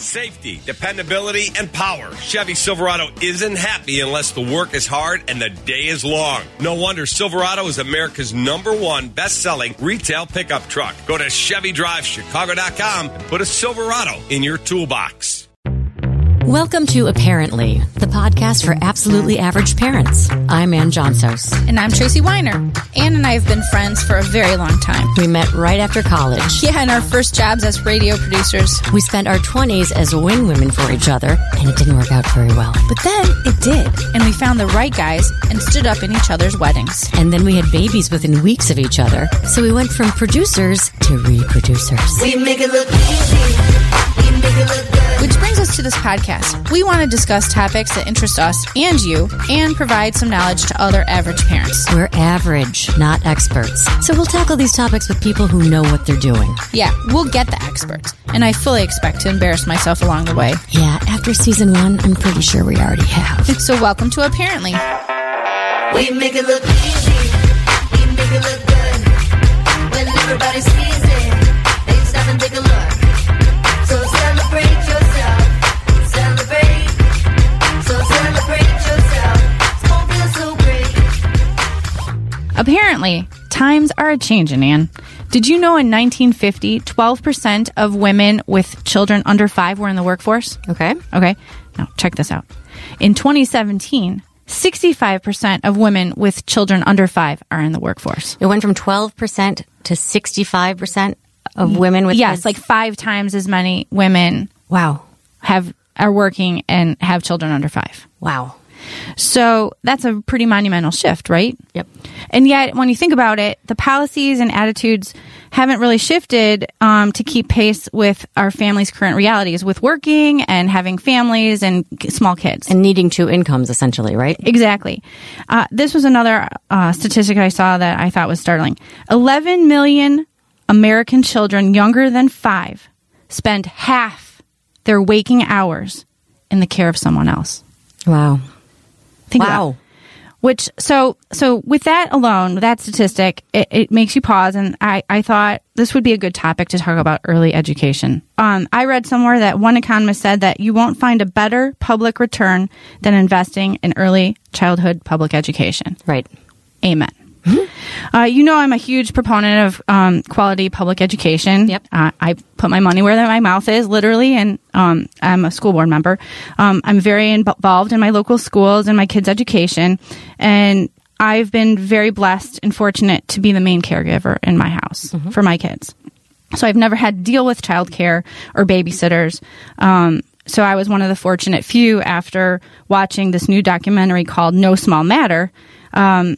Safety, dependability, and power. Chevy Silverado isn't happy unless the work is hard and the day is long. No wonder Silverado is America's number one best selling retail pickup truck. Go to ChevyDriveChicago.com and put a Silverado in your toolbox. Welcome to Apparently, the podcast for absolutely average parents. I'm Anne Johnsos. And I'm Tracy Weiner. Anne and I have been friends for a very long time. We met right after college. Yeah, in our first jobs as radio producers. We spent our 20s as wing women for each other, and it didn't work out very well. But then it did, and we found the right guys and stood up in each other's weddings. And then we had babies within weeks of each other, so we went from producers to reproducers. We make it look easy. We make it look good. Which brings us to this podcast. We want to discuss topics that interest us and you and provide some knowledge to other average parents. We're average, not experts. So we'll tackle these topics with people who know what they're doing. Yeah, we'll get the experts, and I fully expect to embarrass myself along the way. Yeah, after season one, I'm pretty sure we already have. So, welcome to Apparently. We make it look easy. We make it look good. When everybody sees Apparently, times are a changing, Anne. Did you know in 1950, 12% of women with children under five were in the workforce? Okay. Okay. Now, check this out. In 2017, 65% of women with children under five are in the workforce. It went from 12% to 65% of women with yes, kids. like five times as many women wow. have are working and have children under five. Wow. So that's a pretty monumental shift, right? Yep. And yet, when you think about it, the policies and attitudes haven't really shifted um, to keep pace with our family's current realities, with working and having families and small kids. And needing two incomes, essentially, right? Exactly. Uh, this was another uh, statistic I saw that I thought was startling. 11 million American children younger than five spend half their waking hours in the care of someone else. Wow. Think Wow. Which so so with that alone, that statistic, it, it makes you pause, and I I thought this would be a good topic to talk about early education. Um, I read somewhere that one economist said that you won't find a better public return than investing in early childhood public education. Right. Amen. Uh, you know, I'm a huge proponent of um, quality public education. Yep. Uh, I put my money where my mouth is, literally, and um, I'm a school board member. Um, I'm very involved in my local schools and my kids' education, and I've been very blessed and fortunate to be the main caregiver in my house for my kids. So I've never had to deal with childcare or babysitters. Um, so I was one of the fortunate few after watching this new documentary called No Small Matter. Um,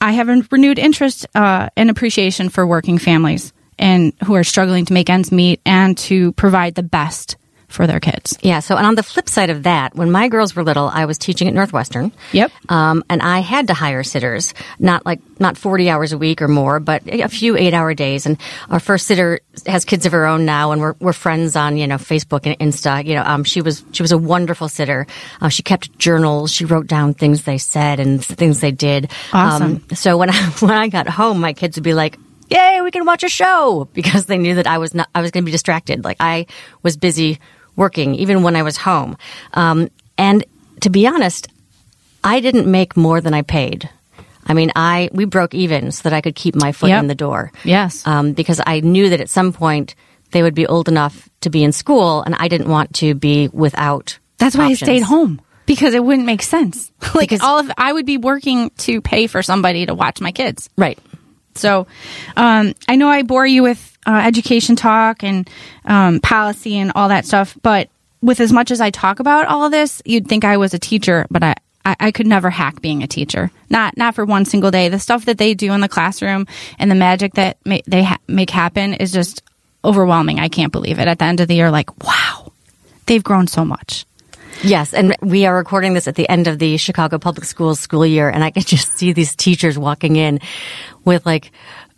I have a renewed interest uh, and appreciation for working families and who are struggling to make ends meet and to provide the best for their kids. Yeah. So, and on the flip side of that, when my girls were little, I was teaching at Northwestern. Yep. Um, and I had to hire sitters, not like, not 40 hours a week or more, but a few eight hour days. And our first sitter has kids of her own now and we're, we're friends on, you know, Facebook and Insta. You know, um, she was, she was a wonderful sitter. Uh, she kept journals. She wrote down things they said and things they did. Awesome. Um, so when I, when I got home, my kids would be like, Yay, we can watch a show because they knew that I was not, I was going to be distracted. Like I was busy working even when I was home. Um, and to be honest, I didn't make more than I paid. I mean, I we broke even so that I could keep my foot Yep. in the door. Yes. um, because I knew that at some point they would be old enough to be in school, and I didn't want to be without. That's why options. I stayed home because it wouldn't make sense. like Because- all of I would be working to pay for somebody to watch my kids. Right. So, um, I know I bore you with uh, education talk and um, policy and all that stuff, but with as much as I talk about all of this, you'd think I was a teacher, but I, I, could never hack being a teacher. Not not for one single day. The stuff that they do in the classroom and the magic that ma- they ha- make happen is just overwhelming. I can't believe it. At the end of the year, like wow, they've grown so much. Yes, and we are recording this at the end of the Chicago Public Schools school year, and I can just see these teachers walking in with like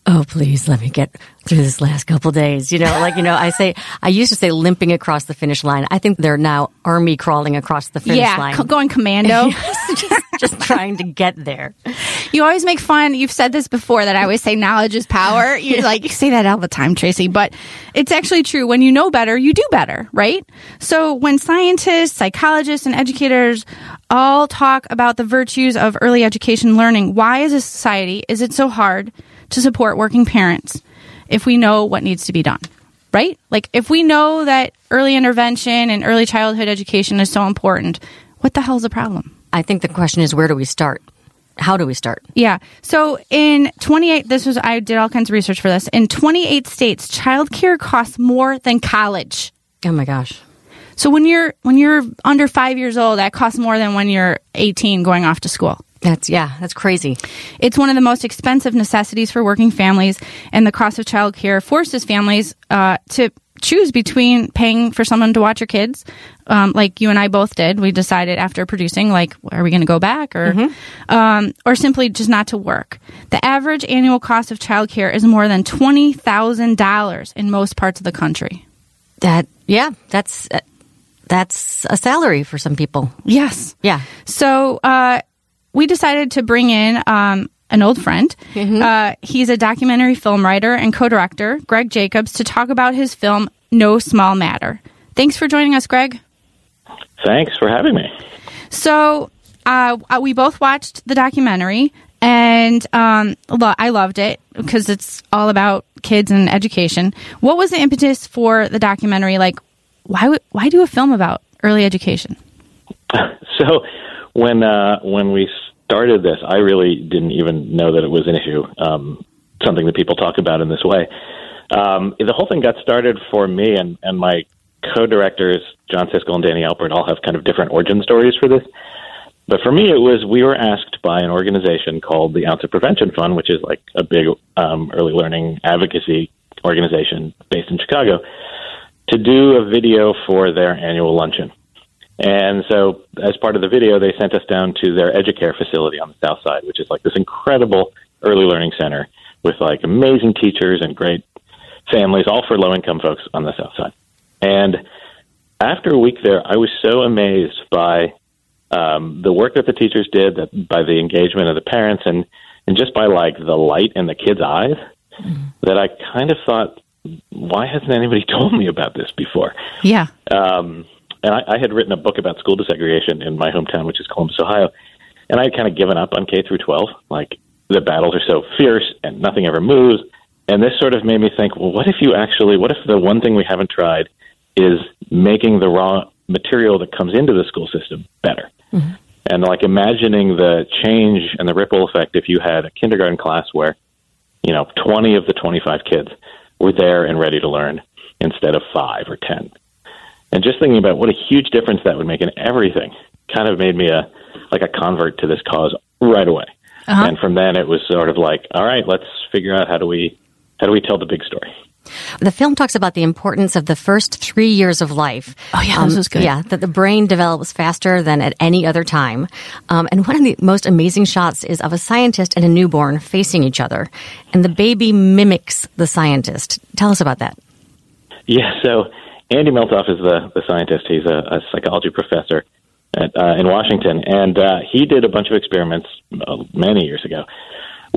oh please let me get through this last couple days you know like you know i say i used to say limping across the finish line i think they're now army crawling across the finish yeah, line co- going commando. just, just trying to get there You always make fun. You've said this before that I always say knowledge is power. You like you say that all the time, Tracy, but it's actually true. When you know better, you do better, right? So when scientists, psychologists, and educators all talk about the virtues of early education learning, why as a society is it so hard to support working parents if we know what needs to be done? Right? Like if we know that early intervention and early childhood education is so important, what the hell is the problem? i think the question is where do we start how do we start Yeah. So in 28, this was, I did all kinds of research for this. In 28 states, childcare costs more than college. oh my gosh So when you're, when you're under five years old, that costs more than when you're 18 going off to school. that's yeah that's crazy It's one of the most expensive necessities for working families, and the cost of childcare forces families uh, to choose between paying for someone to watch your kids, um, like you and I both did. We decided after producing, like, are we going to go back, or um, or simply just not to work. The average annual cost of childcare is more than twenty thousand dollars in most parts of the country. that yeah that's uh, that's a salary for some people Yes. yeah So uh, we decided to bring in um, an old friend. Uh, he's a documentary film writer and co-director, Greg Jacobs, to talk about his film No Small Matter. Thanks for joining us, Greg. Thanks for having me. So uh, uh, we both watched the documentary, and um, lo- I loved it because it's all about kids and education. What was the impetus for the documentary? Like, why would- why do a film about early education? So when uh, when we started this, I really didn't even know that it was an issue, um, something that people talk about in this way. Um, the whole thing got started for me and, and my co-directors, John Siskel and Danny Alpert, all have kind of different origin stories for this. But for me, it was we were asked by an organization called the Ounce of Prevention Fund, which is like a big um, early learning advocacy organization based in Chicago, to do a video for their annual luncheon. And so, as part of the video, they sent us down to their Educare facility on the south side, which is like this incredible early learning center with like amazing teachers and great families, all for low income folks on the south side. And after a week there, I was so amazed by um, the work that the teachers did, that by the engagement of the parents, and and just by like the light in the kids' eyes, that I kind of thought, why hasn't anybody told me about this before? Yeah. um, and I, I had written a book about school desegregation in my hometown, which is Columbus, Ohio, and I had kind of given up on K through 12. Like the battles are so fierce and nothing ever moves. And this sort of made me think, well, what if you actually, what if the one thing we haven't tried is making the raw material that comes into the school system better? And like imagining the change and the ripple effect if you had a kindergarten class where, you know, 20 of the 25 kids were there and ready to learn instead of five or 10 and just thinking about what a huge difference that would make in everything kind of made me a like a convert to this cause right away. Uh-huh. And from then it was sort of like all right let's figure out how do we how do we tell the big story The film talks about the importance of the first three years of life. Oh, yeah, this was good. Yeah, that the brain develops faster than at any other time. Um, and one of the most amazing shots is of a scientist and a newborn facing each other, and the baby mimics the scientist. Tell us about that. yeah so andy meltzoff is the the scientist he's a, a psychology professor at, uh, in washington and uh, he did a bunch of experiments uh, many years ago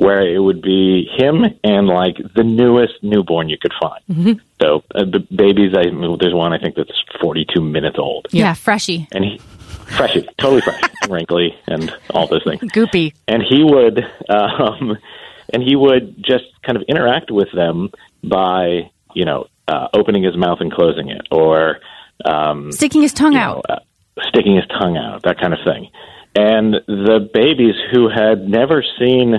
where it would be him and like the newest newborn you could find so uh, the babies I, there's one i think that's 42 minutes old Yeah, freshy. and he freshy, totally fresh, and wrinkly, and all those things. Goopy. And he would, um, and he would just kind of interact with them by, you know, uh, opening his mouth and closing it, or um, Sticking his tongue out. know, uh, sticking his tongue out, that kind of thing. And the babies who had never seen,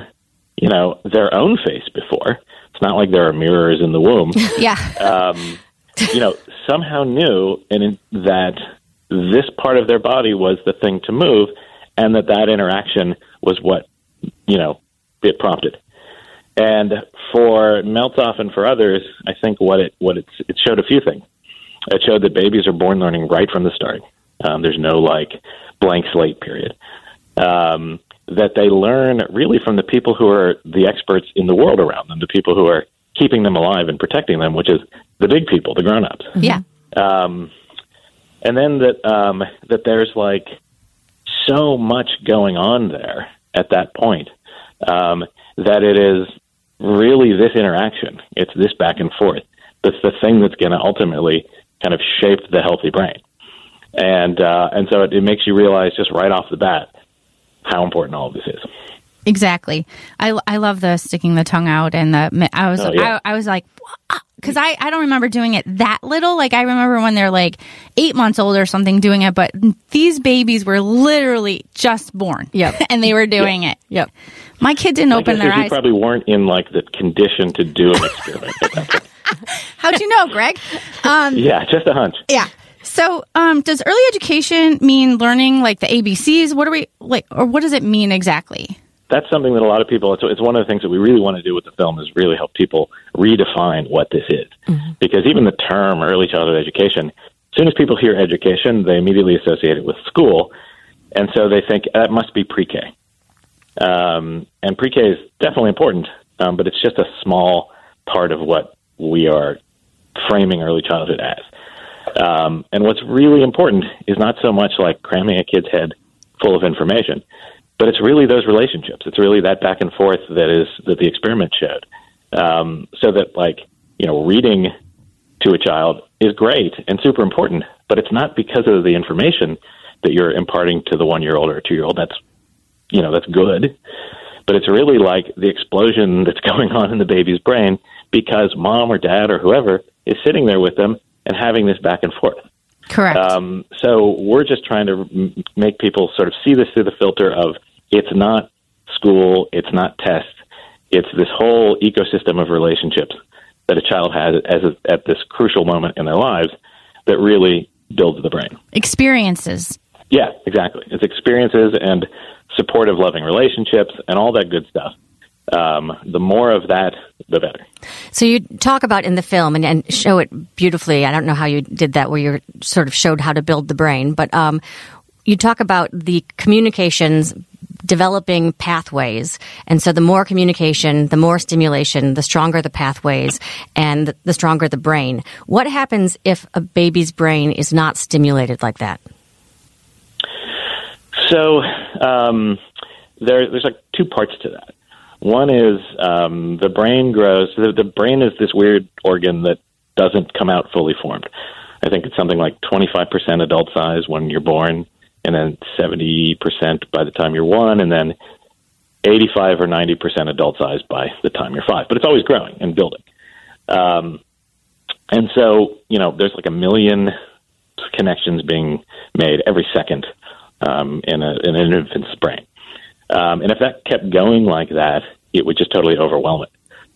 you know, their own face before, it's not like there are mirrors in the womb yeah. um, you know, somehow knew in, that this part of their body was the thing to move, and that that interaction was what you know it prompted. And for Meltzoff and for others, I think what it what it, it showed a few things. It showed that babies are born learning right from the start. Um, there's no like blank slate period. Um, that they learn really from the people who are the experts in the world around them, the people who are keeping them alive and protecting them, which is the big people, the grown-ups. Yeah. Um, and then that um, that there's like so much going on there at that point um, that it is really this interaction. It's this back and forth. That's the thing that's going to ultimately kind of shape the healthy brain. And uh, and so it, it makes you realize just right off the bat how important all of this is. Exactly. I, I love the sticking the tongue out and the I was Oh, yeah. I, I was like because I, I don't remember doing it that little. Like I remember when they're like eight months old or something doing it, but these babies were literally just born. Yep. and they were doing it. Yep. My kid didn't My open guess their is you eyes. probably weren't in like the condition to do an experiment. at that point. How'd you know, Greg? Um, yeah, just a hunch. yeah. So, um, does early education mean learning like the ABCs? What are we like, or what does it mean exactly? that's something that a lot of people it's, it's one of the things that we really want to do with the film is really help people redefine what this is. Because even the term early childhood education as soon as people hear education they immediately associate it with school. And so they think that must be pre-k. Um, and pre-k is definitely important um, but it's just a small part of what we are framing early childhood as um, and what's really important is not so much like cramming a kid's head full of information but it's really those relationships. It's really that back and forth that is that the experiment showed. Um, so that like you know, reading to a child is great and super important, but it's not because of the information that you're imparting to the one year old or two year old. That's you know that's good, but it's really like the explosion that's going on in the baby's brain because mom or dad or whoever is sitting there with them and having this back and forth. Correct. Um, so we're just trying to make people sort of see this through the filter of it's not school, it's not tests, it's this whole ecosystem of relationships that a child has as a, at this crucial moment in their lives that really builds the brain. Experiences. Yeah, exactly. It's experiences and supportive, loving relationships and all that good stuff. Um, the more of that, the better. So you talk about in the film and, and show it beautifully. I don't know how you did that, where you sort of showed how to build the brain, but um, you talk about the communications developing pathways. And so the more communication, the more stimulation, the stronger the pathways, and the, stronger the brain. What happens if a baby's brain is not stimulated like that? So um, there, there's like two parts to that. One is um, the brain grows. The, the brain is this weird organ that doesn't come out fully formed. I think it's something like 25% adult size when you're born, and then 70% by the time you're one, and then 85 or 90% adult size by the time you're five. But it's always growing and building. Um, and so, you know, there's like a million connections being made every second um, in, a, in an infant's brain. Um, and if that kept going like that, it would just totally overwhelm it.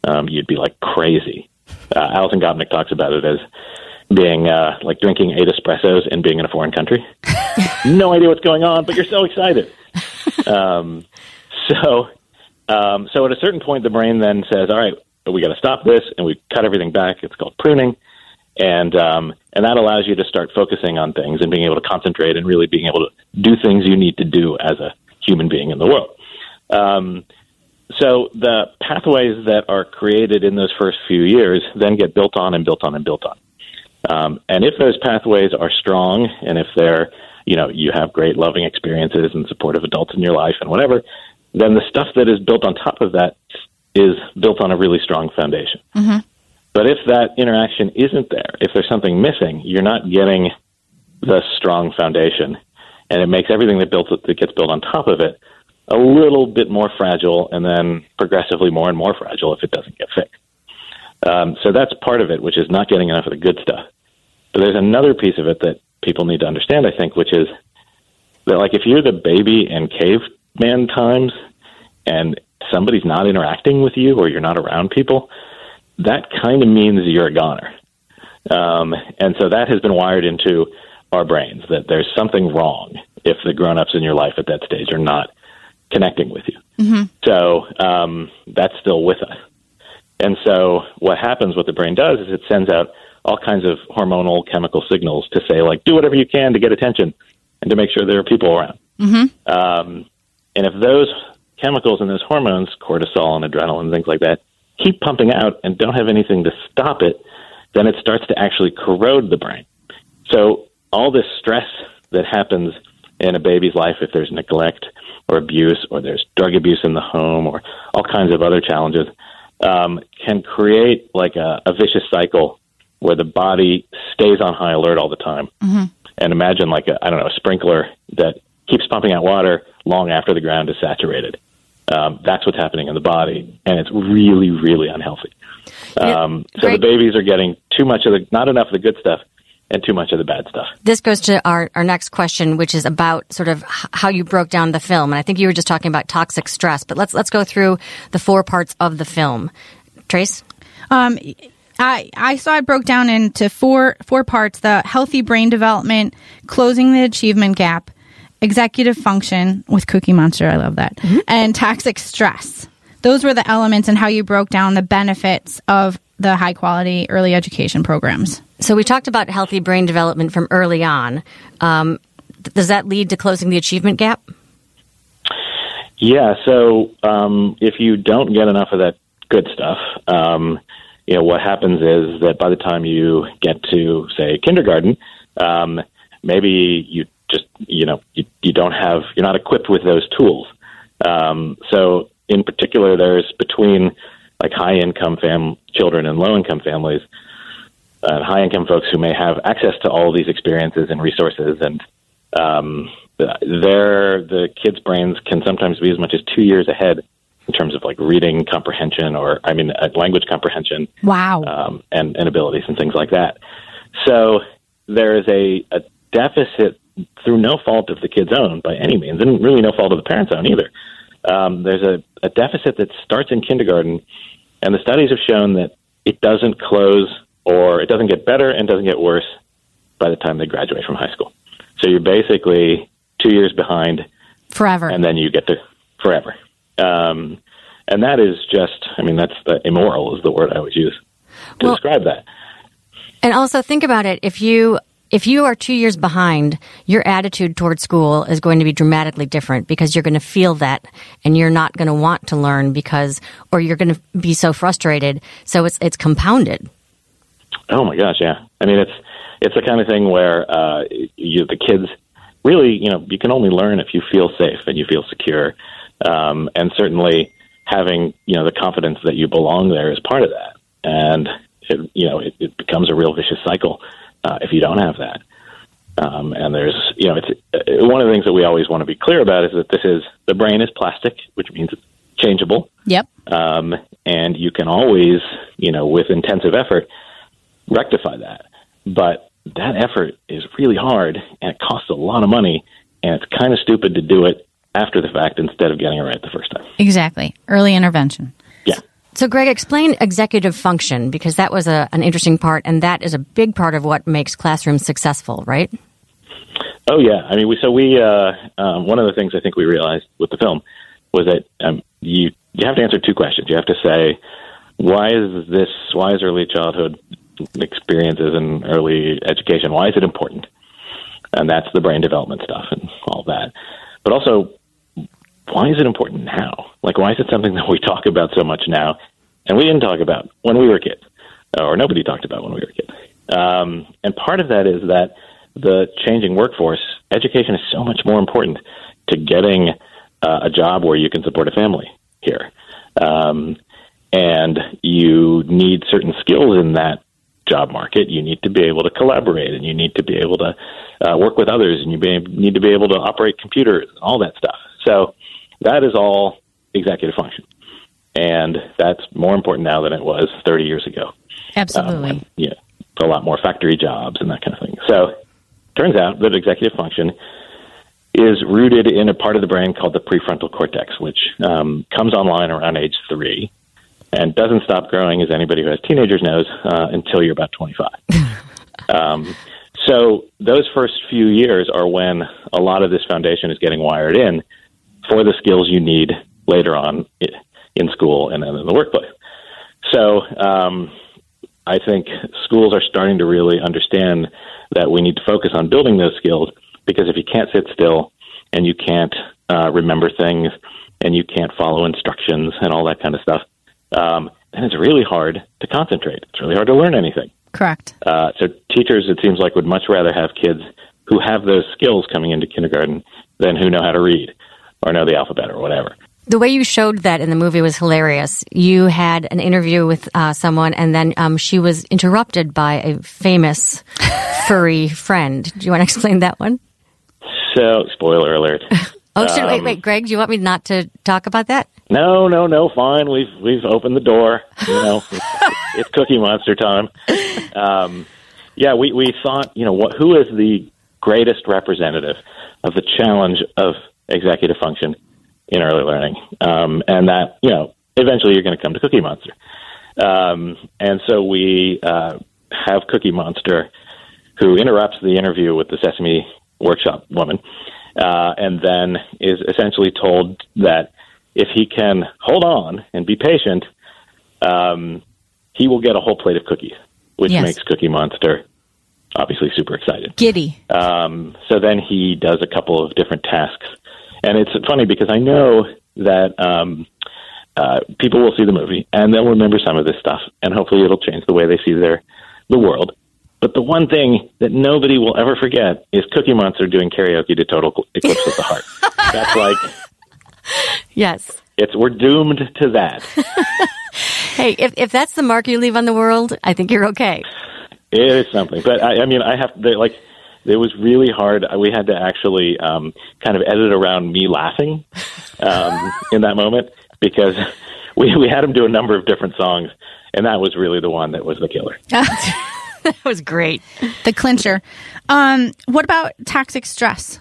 Um, you'd be like crazy. Uh, Alison Gopnik talks about it as being uh, like drinking eight espressos and being in a foreign country. no idea what's going on, but you're so excited. Um, so, um, so at a certain point, the brain then says, "All right, we got to stop this," and we cut everything back. It's called pruning, and um, and that allows you to start focusing on things and being able to concentrate and really being able to do things you need to do as a human being in the world. Um, so the pathways that are created in those first few years then get built on and built on and built on. Um, and if those pathways are strong, and if they're, you know, you have great loving experiences and supportive adults in your life and whatever, then the stuff that is built on top of that is built on a really strong foundation. But if that interaction isn't there, if there's something missing, you're not getting the strong foundation, and it makes everything that built that gets built on top of it a little bit more fragile, and then progressively more and more fragile if it doesn't get fixed. Um, so that's part of it, which is not getting enough of the good stuff. But there's another piece of it that people need to understand, I think, which is that like if you're the baby in caveman times and somebody's not interacting with you or you're not around people, that kind of means you're a goner. Um, and so that has been wired into our brains that there's something wrong if the grown-ups in your life at that stage are not connecting with you. So um, that's still with us. And so what happens, what the brain does, is it sends out all kinds of hormonal chemical signals to say, like, do whatever you can to get attention and to make sure there are people around. Um, And if those chemicals and those hormones, cortisol and adrenaline, things like that, keep pumping out and don't have anything to stop it, then it starts to actually corrode the brain. So all this stress that happens in a baby's life if there's neglect or abuse or there's drug abuse in the home or all kinds of other challenges um, can create like a, a vicious cycle where the body stays on high alert all the time. Mm-hmm. And imagine like a I don't know a sprinkler that keeps pumping out water long after the ground is saturated. Um, that's what's happening in the body, and it's really really unhealthy. Um, so the babies are getting too much of the not enough of the good stuff and too much of the bad stuff. This goes to our, our next question, which is about sort of how you broke down the film. And I think you were just talking about toxic stress, but let's let's go through the four parts of the film. Trace? Um, I I saw it broke down into four four parts: the healthy brain development, closing the achievement gap, executive function with Cookie Monster. I love that, and toxic stress. Those were the elements and how you broke down the benefits of the high quality early education programs. So we talked about healthy brain development from early on. Um, does that lead to closing the achievement gap? Yeah. So um, if you don't get enough of that good stuff, um, you know what happens is that by the time you get to say kindergarten, um, maybe you just you know you, you don't have you're not equipped with those tools. Um, so in particular, there's between like high income fam children and low income families, uh, high income folks who may have access to all these experiences and resources and um, their the kids' brains can sometimes be as much as two years ahead in terms of like reading comprehension or I mean uh, language comprehension Wow. um, and, and abilities and things like that. So there is a, a deficit through no fault of the kid's own by any means, and really no fault of the parents' own either. Um, there's a, a deficit that starts in kindergarten, and the studies have shown that it doesn't close or it doesn't get better and doesn't get worse by the time they graduate from high school. So you're basically two years behind Forever. and then you get to forever. Um, and that is just, I mean, that's the immoral is the word I always use to Well- describe that. And also think about it. If you if you are two years behind, your attitude toward school is going to be dramatically different because you're going to feel that and you're not going to want to learn because, or you're going to be so frustrated. So it's, it's compounded. Oh my gosh, yeah. I mean, it's it's the kind of thing where uh, you the kids really, you know, you can only learn if you feel safe and you feel secure, um, and certainly having you know the confidence that you belong there is part of that. And it, you know, it, it becomes a real vicious cycle uh, if you don't have that. Um, and there's, you know, it's uh, one of the things that we always want to be clear about is that this is the brain is plastic, which means it's changeable yep. um, and you can always, you know, with intensive effort, rectify that. But that effort is really hard, and it costs a lot of money, and it's kind of stupid to do it after the fact instead of getting it right the first time. Exactly. Early intervention. Yeah. So, Greg, explain executive function because that was a, an interesting part, and that is a big part of what makes classrooms successful, right? Oh yeah, I mean, we so we uh, um, one of the things I think we realized with the film was that um, you you have to answer two questions. You have to say why is this why is early childhood experiences and early education why is it important, and that's the brain development stuff and all that. But also, why is it important now? Like, why is it something that we talk about so much now, and we didn't talk about when we were kids, or nobody talked about when we were kids? Um, and part of that is that the changing workforce, education is so much more important to getting uh, a job where you can support a family here. Um, and you need certain skills in that job market. You need to be able to collaborate and you need to be able to uh, work with others and you be, need to be able to operate computers and all that stuff. So that is all executive function. And that's more important now than it was 30 years ago Absolutely. um, yeah, a lot more factory jobs and that kind of thing. So, turns out that executive function is rooted in a part of the brain called the prefrontal cortex, which um, comes online around age three and doesn't stop growing, as anybody who has teenagers knows, uh, until you're about 25. um, so, those first few years are when a lot of this foundation is getting wired in for the skills you need later on in school and then in the workplace. So, um, I think schools are starting to really understand that we need to focus on building those skills because if you can't sit still and you can't uh, remember things and you can't follow instructions and all that kind of stuff, um, then it's really hard to concentrate. It's really hard to learn anything. Correct. Uh, so teachers, it seems like, would much rather have kids who have those skills coming into kindergarten than who know how to read or know the alphabet or whatever. The way you showed that in the movie was hilarious. You had an interview with uh, someone, and then um, she was interrupted by a famous furry friend. Do you want to explain that one? So, spoiler alert. Oh, should, wait, Um, wait, Greg. Do you want me not to talk about that? No, no, no. Fine. We've we've opened the door. You know, it's, it's Cookie Monster time. Um, yeah, we we thought, you know, what who is the greatest representative of the challenge of executive function in early learning, um, and that you know, eventually you're going to come to Cookie Monster. Um, and so we uh, have Cookie Monster, who interrupts the interview with the Sesame Workshop woman, uh, and then is essentially told that if he can hold on and be patient, um, he will get a whole plate of cookies, which Yes. makes Cookie Monster obviously super excited. Giddy. Um, so then he does a couple of different tasks, and it's funny because I know that um, uh, people will see the movie and they'll remember some of this stuff, and hopefully it'll change the way they see their the world. But the one thing that nobody will ever forget is Cookie Monster doing karaoke to Total Eclipse of the Heart. That's like Yes. it's we're doomed to that. Hey, if, if that's the mark you leave on the world, I think you're okay. It is something, but I, I mean, I have they, like it was really hard. We had to actually um, kind of edit around me laughing um, in that moment because we we had him do a number of different songs, and that was really the one that was the killer. That was great. The clincher. Um, what about toxic stress?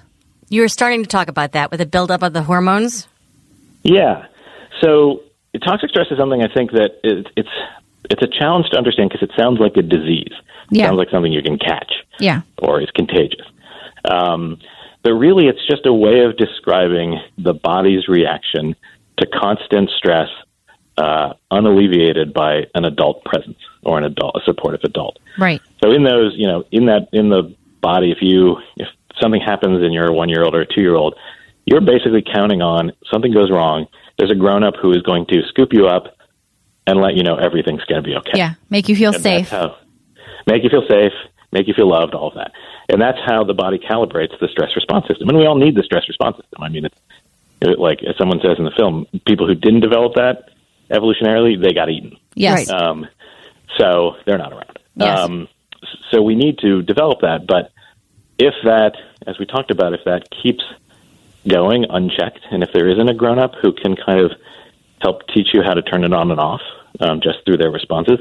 You were starting to talk about that with the buildup of the hormones. Yeah. So toxic stress is something I think that it, it's it's a challenge to understand because it sounds like a disease. It Yeah. sounds like something you can catch. Yeah. or is contagious. Um, but really, it's just a way of describing the body's reaction to constant stress, uh, unalleviated by an adult presence or an adult, a supportive adult. Right. So in those, you know, in that in the body, if you if something happens in your one year old or a two year old, you're basically counting on something goes wrong. There's a grown up who is going to scoop you up and let you know everything's going to be okay. Yeah. Make you feel And safe. How, make you feel safe, make you feel loved, all of that. And that's how the body calibrates the stress response system. And we all need the stress response system. I mean, it's it, like as someone says in the film, people who didn't develop that evolutionarily, they got eaten. Yes. Um, so they're not around. Yes. Um, so we need to develop that. But if that, as we talked about, if that keeps going unchecked, and if there isn't a grown up who can kind of help teach you how to turn it on and off um, just through their responses,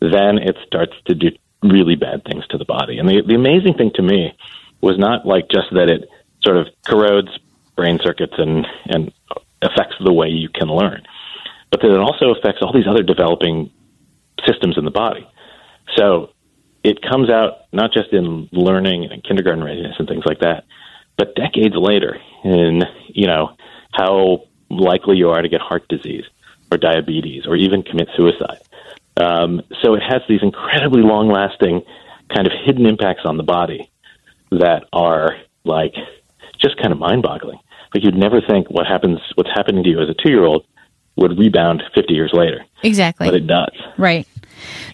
then it starts to do really bad things to the body. And the, the amazing thing to me was not like just that it sort of corrodes brain circuits and, and affects the way you can learn, but that it also affects all these other developing systems in the body. So it comes out not just in learning and kindergarten readiness and things like that, but decades later in, you know, how likely you are to get heart disease or diabetes or even commit suicide. Um, so it has these incredibly long lasting kind of hidden impacts on the body that are like just kind of mind boggling. Like you'd never think what happens, what's happening to you as a two year old would rebound 50 years later, Exactly. but it does. Right.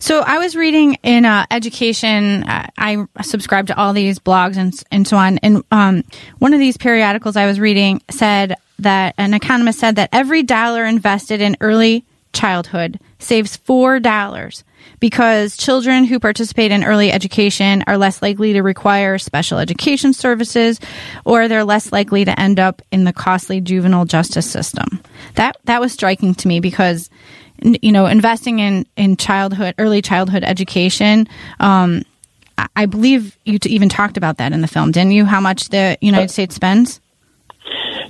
So I was reading in uh, education. Uh, I subscribe to all these blogs and and so on. And um, one of these periodicals I was reading said that an economist said that every dollar invested in early childhood saves four dollars because children who participate in early education are less likely to require special education services or they're less likely to end up in the costly juvenile justice system. That that was striking to me because you know investing in in childhood early childhood education um I- believe you t- even talked about that in the film, didn't you? How much the United States spends?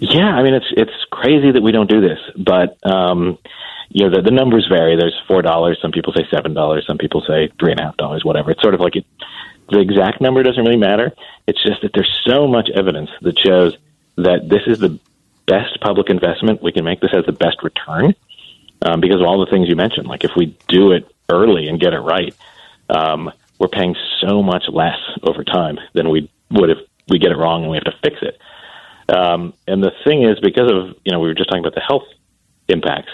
Yeah, I mean it's it's crazy that we don't do this, but um, you know the, the numbers vary. There's four dollars. Some people say seven dollars. Some people say three and a half dollars. Whatever. It's sort of like it, the exact number doesn't really matter. It's just that there's so much evidence that shows that this is the best public investment we can make. This has the best return um, because of all the things you mentioned. Like if we do it early and get it right, um, we're paying so much less over time than we would if we get it wrong and we have to fix it. Um, and the thing is, because of you know we were just talking about the health impacts.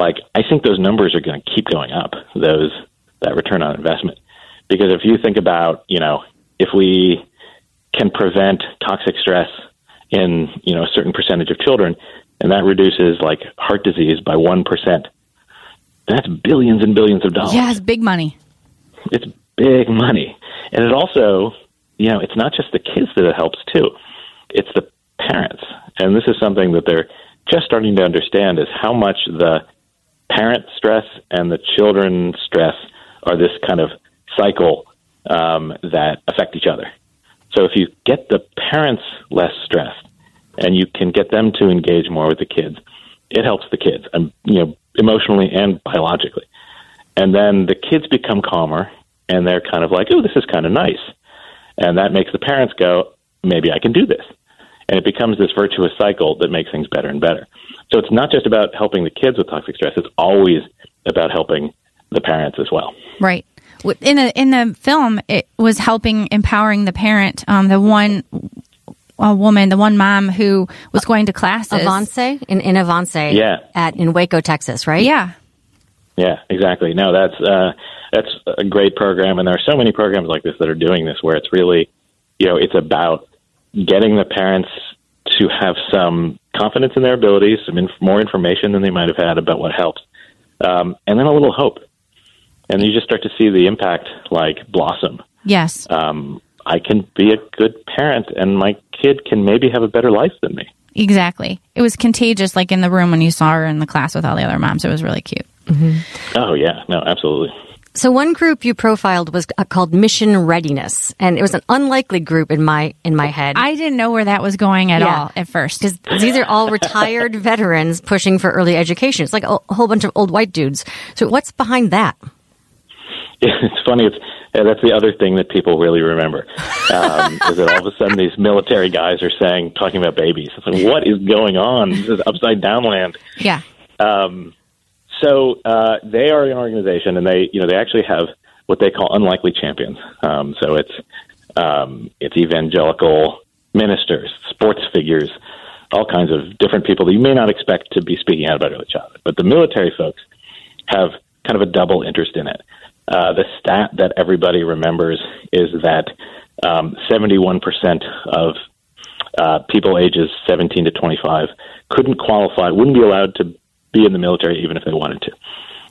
Like I think those numbers are going to keep going up. Those that return on investment, because if you think about you know if we can prevent toxic stress in you know a certain percentage of children, and that reduces like heart disease by one percent. That's billions and billions of dollars. Yeah, it's big money. It's big money, and it also, you know, it's not just the kids that it helps too; it's the parents. And this is something that they're just starting to understand: is how much the parent stress and the children stress are this kind of cycle um, that affect each other. So if you get the parents less stressed and you can get them to engage more with the kids, it helps the kids, and you know, emotionally and biologically. And then the kids become calmer and they're kind of like, oh, this is kind of nice. And that makes the parents go, maybe I can do this. And it becomes this virtuous cycle that makes things better and better. So it's not just about helping the kids with toxic stress, it's always about helping the parents as well. Right. In a, in the film, it was helping empowering the parent. Um, the one a woman, the one mom who was going to classes. Avance in, in Avance Yeah. at in Waco, Texas, right? Yeah. Yeah, exactly. No, that's uh, that's a great program, and there are so many programs like this that are doing this, where it's really, you know, it's about getting the parents to have some confidence in their abilities, some inf- more information than they might have had about what helps, um, and then a little hope, and you just start to see the impact like blossom. Yes. Um, I can be a good parent, and my kid can maybe have a better life than me. Exactly. It was contagious, like in the room when you saw her in the class with all the other moms. It was really cute. Oh yeah, no, absolutely. So one group you profiled was uh, called Mission Readiness, and it was an unlikely group in my in my head. I didn't know where that was going at Yeah. all at first. because these are all retired veterans pushing for early education. It's like a, a whole bunch of old white dudes. So what's behind that? it's funny. It's yeah, that's the other thing that people really remember um, is that all of a sudden these military guys are saying talking about babies. It's like what is going on? This is upside down land. Yeah. Um, so uh, they are an organization, and they you know they actually have what they call unlikely champions. Um, so it's um, it's evangelical ministers, sports figures, all kinds of different people that you may not expect to be speaking out about early childhood. But the military folks have kind of a double interest in it. Uh, the stat that everybody remembers is that um, 71% of uh, people ages 17 to 25 couldn't qualify, wouldn't be allowed to be in the military even if they wanted to,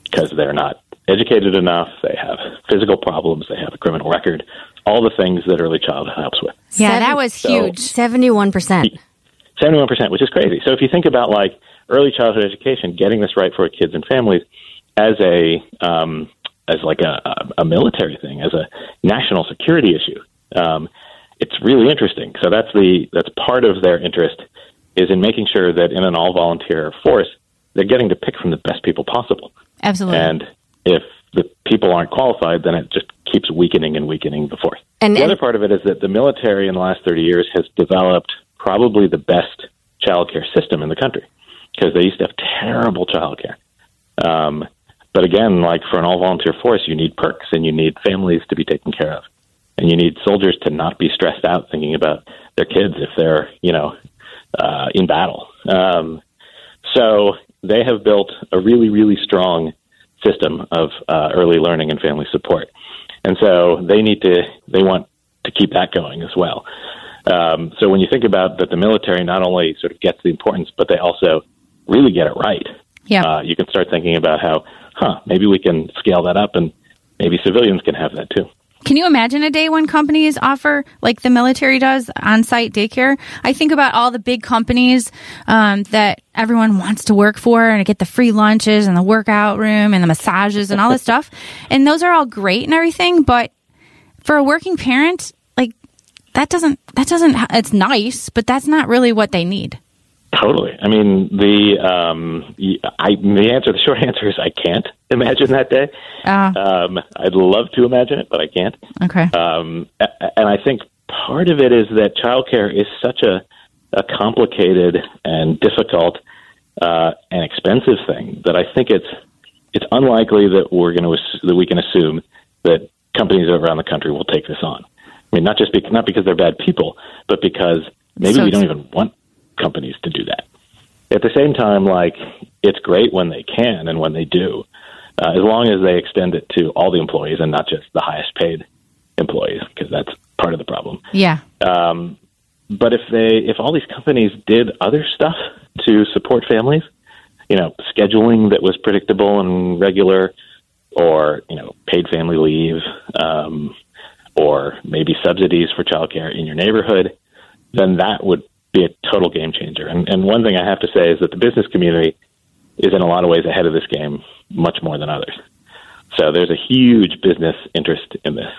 because they're not educated enough, they have physical problems, they have a criminal record, all the things that early childhood helps with. Yeah, that was So- huge. Seventy-one percent. 71%, which is crazy. So if you think about like early childhood education, getting this right for kids and families as a um, as like a, a, a military thing, as a national security issue, um, it's really interesting. So that's the that's part of their interest is in making sure that in an all volunteer force, they're getting to pick from the best people possible. Absolutely. And if the people aren't qualified, then it just keeps weakening and weakening the force. And- the and- other part of it is that the military in the last 30 years has developed probably the best childcare system in the country because they used to have terrible childcare. Um, but again, like for an all volunteer force, you need perks and you need families to be taken care of. And you need soldiers to not be stressed out thinking about their kids if they're, you know, uh, in battle. Um, so they have built a really, really strong system of uh, early learning and family support, and so they need to they want to keep that going as well. Um, so when you think about that, the military not only sort of gets the importance, but they also really get it right. Yeah. Uh, you can start thinking about how, huh, maybe we can scale that up, and maybe civilians can have that too. Can you imagine a day when companies offer, like the military does, on site daycare? I think about all the big companies um, that everyone wants to work for and get the free lunches and the workout room and the massages and all this stuff. And those are all great and everything. But for a working parent, like, that doesn't, that doesn't, it's nice, but that's not really what they need. Totally. I mean, the um, I the answer, the short answer is I can't imagine that day. Uh, Um, I'd love to imagine it, but I can't. okay. Um, and I think part of it is that childcare is such a, a complicated and difficult uh, and expensive thing that I think it's it's unlikely that we're going to that we can assume that companies around the country will take this on. I mean, not just be, not because they're bad people, but because maybe So we don't even want companies to do that. At the same time, like it's great when they can and when they do, uh, as long as they extend it to all the employees and not just the highest paid employees, because that's part of the problem. Yeah. Um, but if they, if all these companies did other stuff to support families, you know, scheduling that was predictable and regular, or you know, paid family leave, um, or maybe subsidies for childcare in your neighborhood, then that would be a total game changer. And, and one thing I have to say is that the business community is in a lot of ways ahead of this game, much more than others. So there's a huge business interest in this,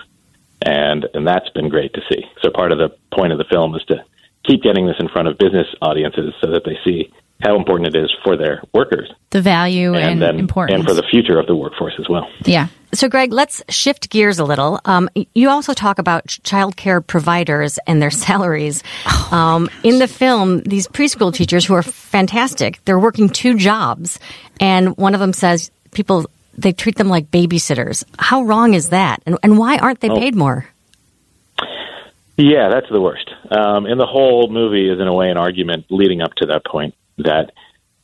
and and that's been great to see. So part of the point of the film is to keep getting this in front of business audiences so that they see how important it is for their workers The value and, and importance. and for the future of the workforce as well. yeah. So, Greg, let's shift gears a little. Um, you also talk about childcare providers and their salaries. um, in the film, these preschool teachers who are fantastic, they're working two jobs, and one of them says people they treat them like babysitters. How wrong is that? And, and why aren't they paid more? Yeah, that's the worst. Um, and the whole movie is, in a way, an argument leading up to that point that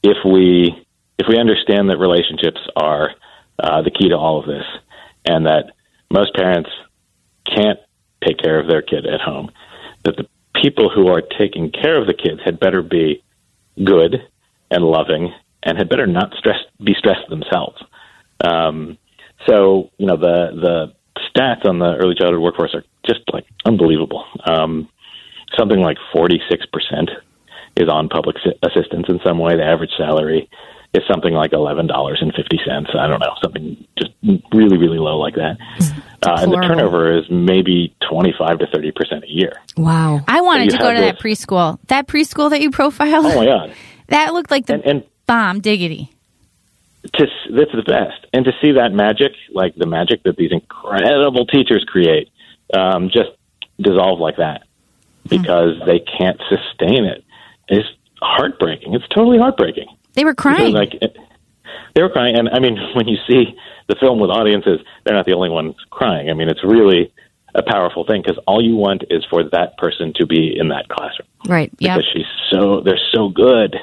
if we if we understand that relationships are uh, the key to all of this, and that most parents can't take care of their kid at home, that the people who are taking care of the kids had better be good and loving, and had better not stress be stressed themselves. Um, so you know the the stats on the early childhood workforce are just like unbelievable. Um, something like forty six percent is on public assistance in some way. The average salary is something like eleven dollars and fifty cents. I don't know, something just really really low like that. Uh, and the turnover is maybe twenty five to thirty percent a year. Wow. I wanted you to go have to that preschool. That preschool that you profiled, Oh my god! that looked like the And, and bomb diggity. to that's the best, and to see that magic, like the magic that these incredible teachers create, um, just dissolve like that because they can't sustain it. It's heartbreaking. It's totally heartbreaking. They were crying. Like they were crying, and I mean, when you see the film with audiences, they're not the only ones crying. I mean, it's really a powerful thing because all you want is for that person to be in that classroom Right. yeah. because she's so they're so good.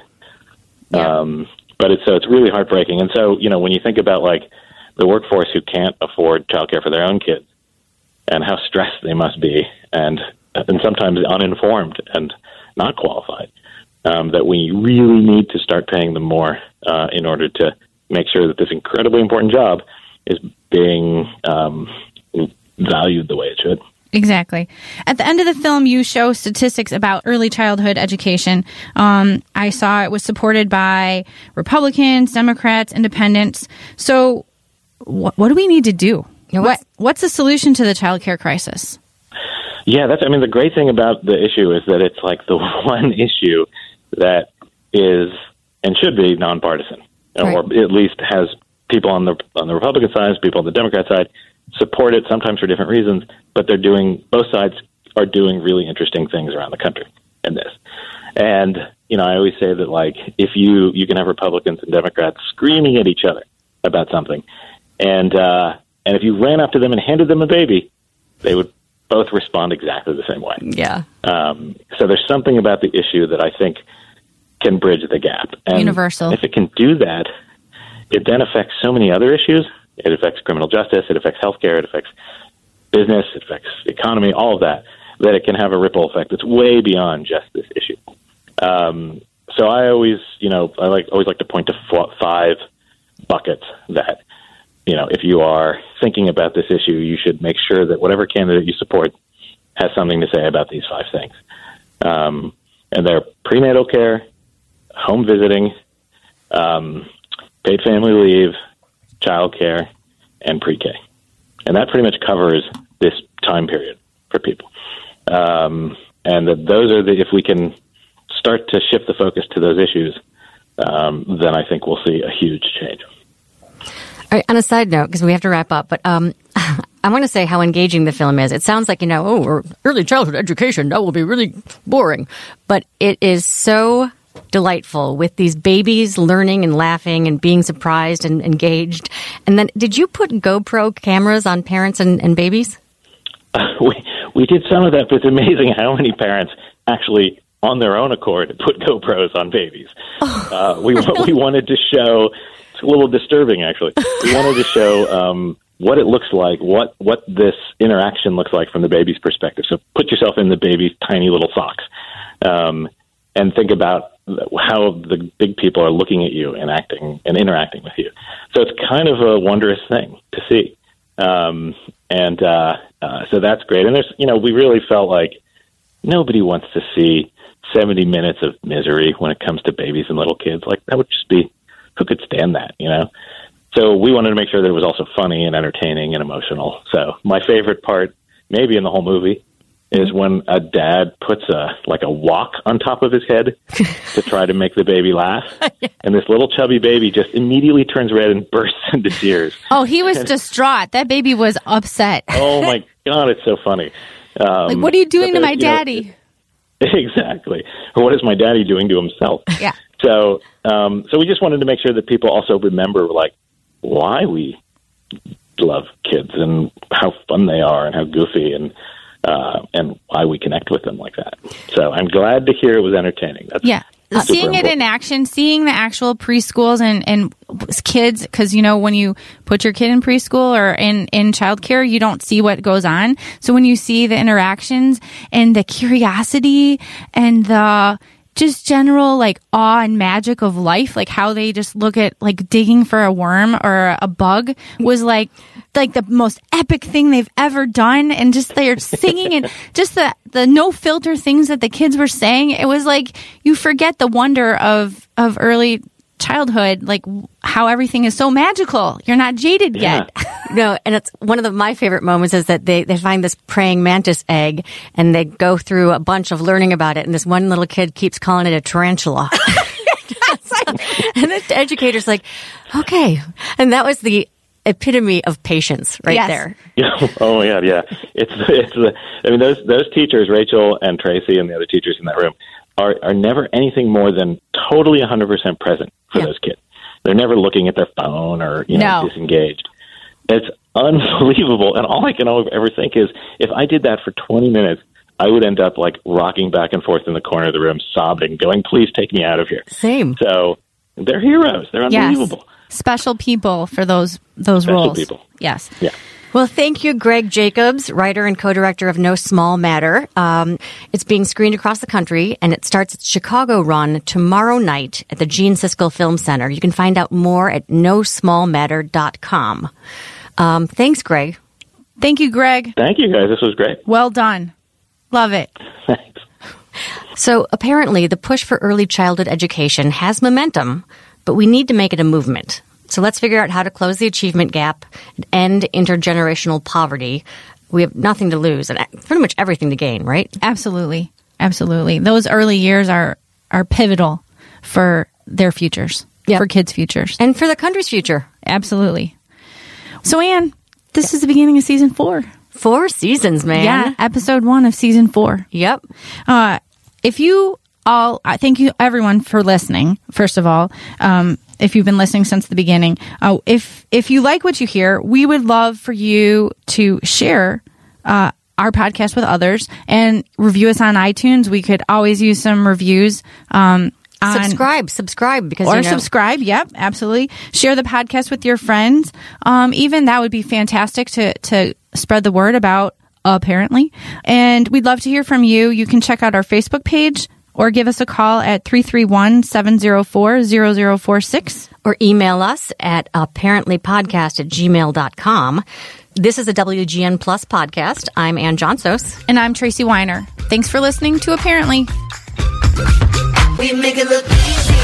Yeah. Um, but it's so it's really heartbreaking. And so you know when you think about like the workforce who can't afford childcare for their own kids and how stressed they must be and and sometimes uninformed and not qualified, um, that we really need to start paying them more uh, in order to make sure that this incredibly important job is being um, valued the way it should. Exactly. At the end of the film, you show statistics about early childhood education. Um, I saw it was supported by Republicans, Democrats, Independents. So, wh- what do we need to do? Yeah, what what's- What's the solution to the childcare crisis? Yeah, that's. I mean, the great thing about the issue is that it's like the one issue that is and should be nonpartisan, or at least has people on the on the Republican side, people on the Democrat side support it. Sometimes for different reasons, but they're doing both sides are doing really interesting things around the country in this. And you know, I always say that like if you you can have Republicans and Democrats screaming at each other about something, and uh, and if you ran up to them and handed them a baby, they would both respond exactly the same way. Yeah. Um, so there's something about the issue that I think can bridge the gap. And Universal. If it can do that, it then affects so many other issues. It affects criminal justice. It affects healthcare. It affects business. It affects the economy. All of that. That it can have a ripple effect that's way beyond just this issue. Um, so I always, you know, I like always like to point to f- five buckets that you know, if you are thinking about this issue, you should make sure that whatever candidate you support has something to say about these five things. Um, and they're prenatal care, home visiting, um, paid family leave, child care, and pre K. And that pretty much covers this time period for people. Um, and that those are the, if we can start to shift the focus to those issues, um, then I think we'll see a huge change. Right, on a side note, because we have to wrap up, but um, I want to say how engaging the film is. It sounds like, you know, oh, early childhood education, that will be really boring. But it is so delightful with these babies learning and laughing and being surprised and engaged. And then, did you put GoPro cameras on parents and, and babies? we we did some of that, but it's amazing how many parents actually on their own accord, put GoPros on babies. Uh, we we wanted to show. A little disturbing, actually. We wanted to show um, what it looks like, what what this interaction looks like from the baby's perspective. So put yourself in the baby's tiny little socks, um, and think about how the big people are looking at you and acting and interacting with you. So it's kind of a wondrous thing to see, um, and uh, uh, so that's great. And there's, you know, we really felt like nobody wants to see 70 minutes of misery when it comes to babies and little kids. Like that would just be who could stand that, you know? So we wanted to make sure that it was also funny and entertaining and emotional. So my favorite part, maybe in the whole movie, is when a dad puts a like a wok on top of his head to try to make the baby laugh, and this little chubby baby just immediately turns red and bursts into tears. Oh, he was distraught. That baby was upset. Oh my god, it's so funny. Um, like, what are you doing to my you know, daddy? exactly. Or what is my daddy doing to himself? Yeah. So, um, so we just wanted to make sure that people also remember, like, why we love kids and how fun they are and how goofy and uh, and why we connect with them like that. So I'm glad to hear it was entertaining. That's Yeah. seeing it in action, seeing the actual preschools and, and kids, because you know, when you put your kid in preschool or in, in childcare, you don't see what goes on. So when you see the interactions and the curiosity and the just general like awe and magic of life, like how they just look at like digging for a worm or a bug was like, like the most epic thing they've ever done. And just they're singing and just the, the no filter things that the kids were saying. It was like you forget the wonder of, of early childhood, like how everything is so magical. You're not jaded Yeah. yet. No, and it's one of the, my favorite moments is that they, they find this praying mantis egg and they go through a bunch of learning about it. And this one little kid keeps calling it a tarantula. and the educator's like, okay. And that was the epitome of patience right Yes. there. Yeah. Oh my God. Yeah. It's it's the. I mean, those those teachers, Rachel and Tracy, and the other teachers in that room, are are never anything more than totally 100 percent present for Yeah. those kids. They're never looking at their phone or you know No. disengaged. It's unbelievable. And all I can ever think is, if I did that for 20 minutes, I would end up like rocking back and forth in the corner of the room, sobbing, going, "Please take me out of here." Same. So they're heroes. They're unbelievable. Special people for those, those Special roles. people. Yes. Yeah. Well, thank you, Greg Jacobs, writer and co-director of No Small Matter. Um, it's being screened across the country, and it starts its Chicago run tomorrow night at the Gene Siskel Film Center. You can find out more at nosmallmatter.com. Um, thanks, Greg. Thank you, Greg. Thank you guys. This was great. Well done. Love it. Thanks. So apparently, the push for early childhood education has momentum, but we need to make it a movement. So let's figure out how to close the achievement gap and end intergenerational poverty. We have nothing to lose and pretty much everything to gain, right? Absolutely. Absolutely. Those early years are are pivotal for their futures. Yep. For kids' futures. And for the country's future. Absolutely. So Anne, this is the beginning of season four. Four seasons, man. Yeah. Episode one of season four. Yep. Uh if you all I thank you everyone for listening, first of all. Um if you've been listening since the beginning. Uh, if if you like what you hear, we would love for you to share uh, our podcast with others and review us on iTunes. We could always use some reviews. Um, on, subscribe, subscribe because or you know, subscribe. Yep, absolutely. Share the podcast with your friends. Um, even that would be fantastic to to spread the word about. Apparently, and we'd love to hear from you. You can check out our Facebook page or give us a call at 331-704-0046. or email us at uhparentlypodcast at gmail.com. This is a WGN Plus podcast. I'm Anne Johnsos. And I'm Tracy Weiner. Thanks for listening to Apparently. We make it look easy.